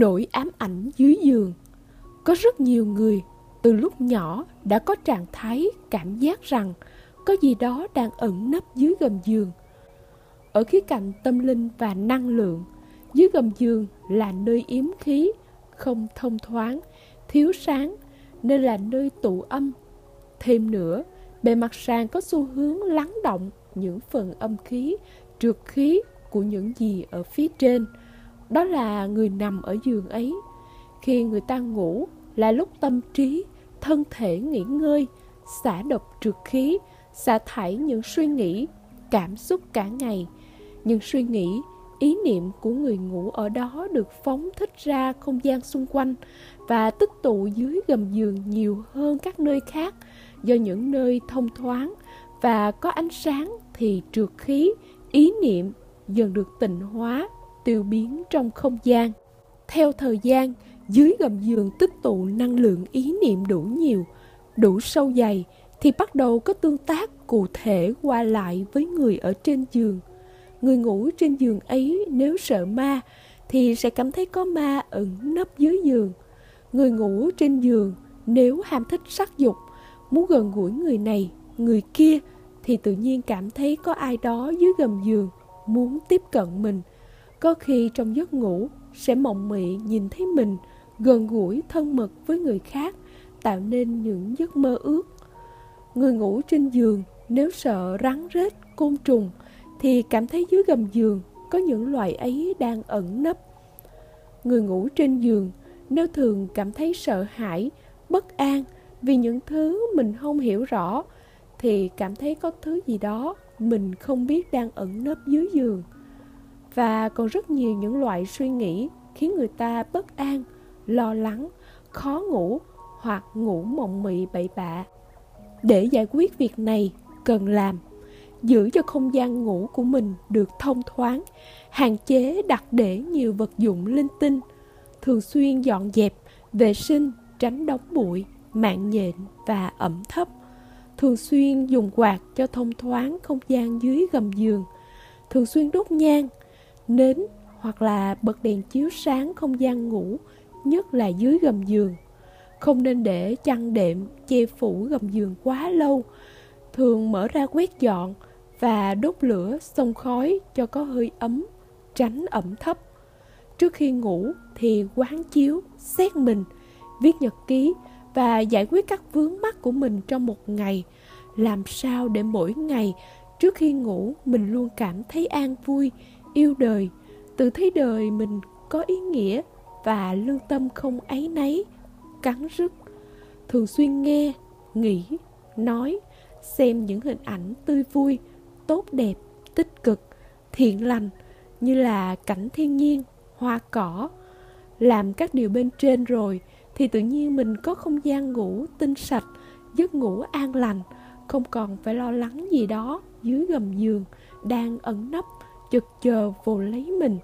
nỗi ám ảnh dưới giường. Có rất nhiều người từ lúc nhỏ đã có trạng thái cảm giác rằng có gì đó đang ẩn nấp dưới gầm giường. Ở khía cạnh tâm linh và năng lượng, dưới gầm giường là nơi yếm khí, không thông thoáng, thiếu sáng, nên là nơi tụ âm. Thêm nữa, bề mặt sàn có xu hướng lắng động những phần âm khí, trượt khí của những gì ở phía trên đó là người nằm ở giường ấy. Khi người ta ngủ là lúc tâm trí, thân thể nghỉ ngơi, xả độc trượt khí, xả thải những suy nghĩ, cảm xúc cả ngày. Những suy nghĩ, ý niệm của người ngủ ở đó được phóng thích ra không gian xung quanh và tích tụ dưới gầm giường nhiều hơn các nơi khác do những nơi thông thoáng và có ánh sáng thì trượt khí, ý niệm dần được tịnh hóa tiêu biến trong không gian. Theo thời gian, dưới gầm giường tích tụ năng lượng ý niệm đủ nhiều, đủ sâu dày, thì bắt đầu có tương tác cụ thể qua lại với người ở trên giường. Người ngủ trên giường ấy nếu sợ ma, thì sẽ cảm thấy có ma ẩn nấp dưới giường. Người ngủ trên giường nếu ham thích sắc dục, muốn gần gũi người này, người kia, thì tự nhiên cảm thấy có ai đó dưới gầm giường muốn tiếp cận mình có khi trong giấc ngủ, sẽ mộng mị nhìn thấy mình, gần gũi, thân mật với người khác, tạo nên những giấc mơ ước. Người ngủ trên giường nếu sợ rắn rết, côn trùng, thì cảm thấy dưới gầm giường có những loài ấy đang ẩn nấp. Người ngủ trên giường nếu thường cảm thấy sợ hãi, bất an vì những thứ mình không hiểu rõ, thì cảm thấy có thứ gì đó mình không biết đang ẩn nấp dưới giường và còn rất nhiều những loại suy nghĩ khiến người ta bất an, lo lắng, khó ngủ hoặc ngủ mộng mị bậy bạ. Để giải quyết việc này, cần làm giữ cho không gian ngủ của mình được thông thoáng, hạn chế đặt để nhiều vật dụng linh tinh, thường xuyên dọn dẹp, vệ sinh, tránh đóng bụi, mạng nhện và ẩm thấp, thường xuyên dùng quạt cho thông thoáng không gian dưới gầm giường, thường xuyên đốt nhang nến hoặc là bật đèn chiếu sáng không gian ngủ, nhất là dưới gầm giường. Không nên để chăn đệm che phủ gầm giường quá lâu, thường mở ra quét dọn và đốt lửa xông khói cho có hơi ấm, tránh ẩm thấp. Trước khi ngủ thì quán chiếu, xét mình, viết nhật ký và giải quyết các vướng mắc của mình trong một ngày. Làm sao để mỗi ngày trước khi ngủ mình luôn cảm thấy an vui yêu đời. Tự thấy đời mình có ý nghĩa và lương tâm không ấy nấy cắn rứt. Thường xuyên nghe, nghĩ, nói, xem những hình ảnh tươi vui, tốt đẹp, tích cực, thiện lành như là cảnh thiên nhiên, hoa cỏ. Làm các điều bên trên rồi thì tự nhiên mình có không gian ngủ tinh sạch, giấc ngủ an lành, không còn phải lo lắng gì đó dưới gầm giường đang ẩn nấp chực chờ vô lấy mình.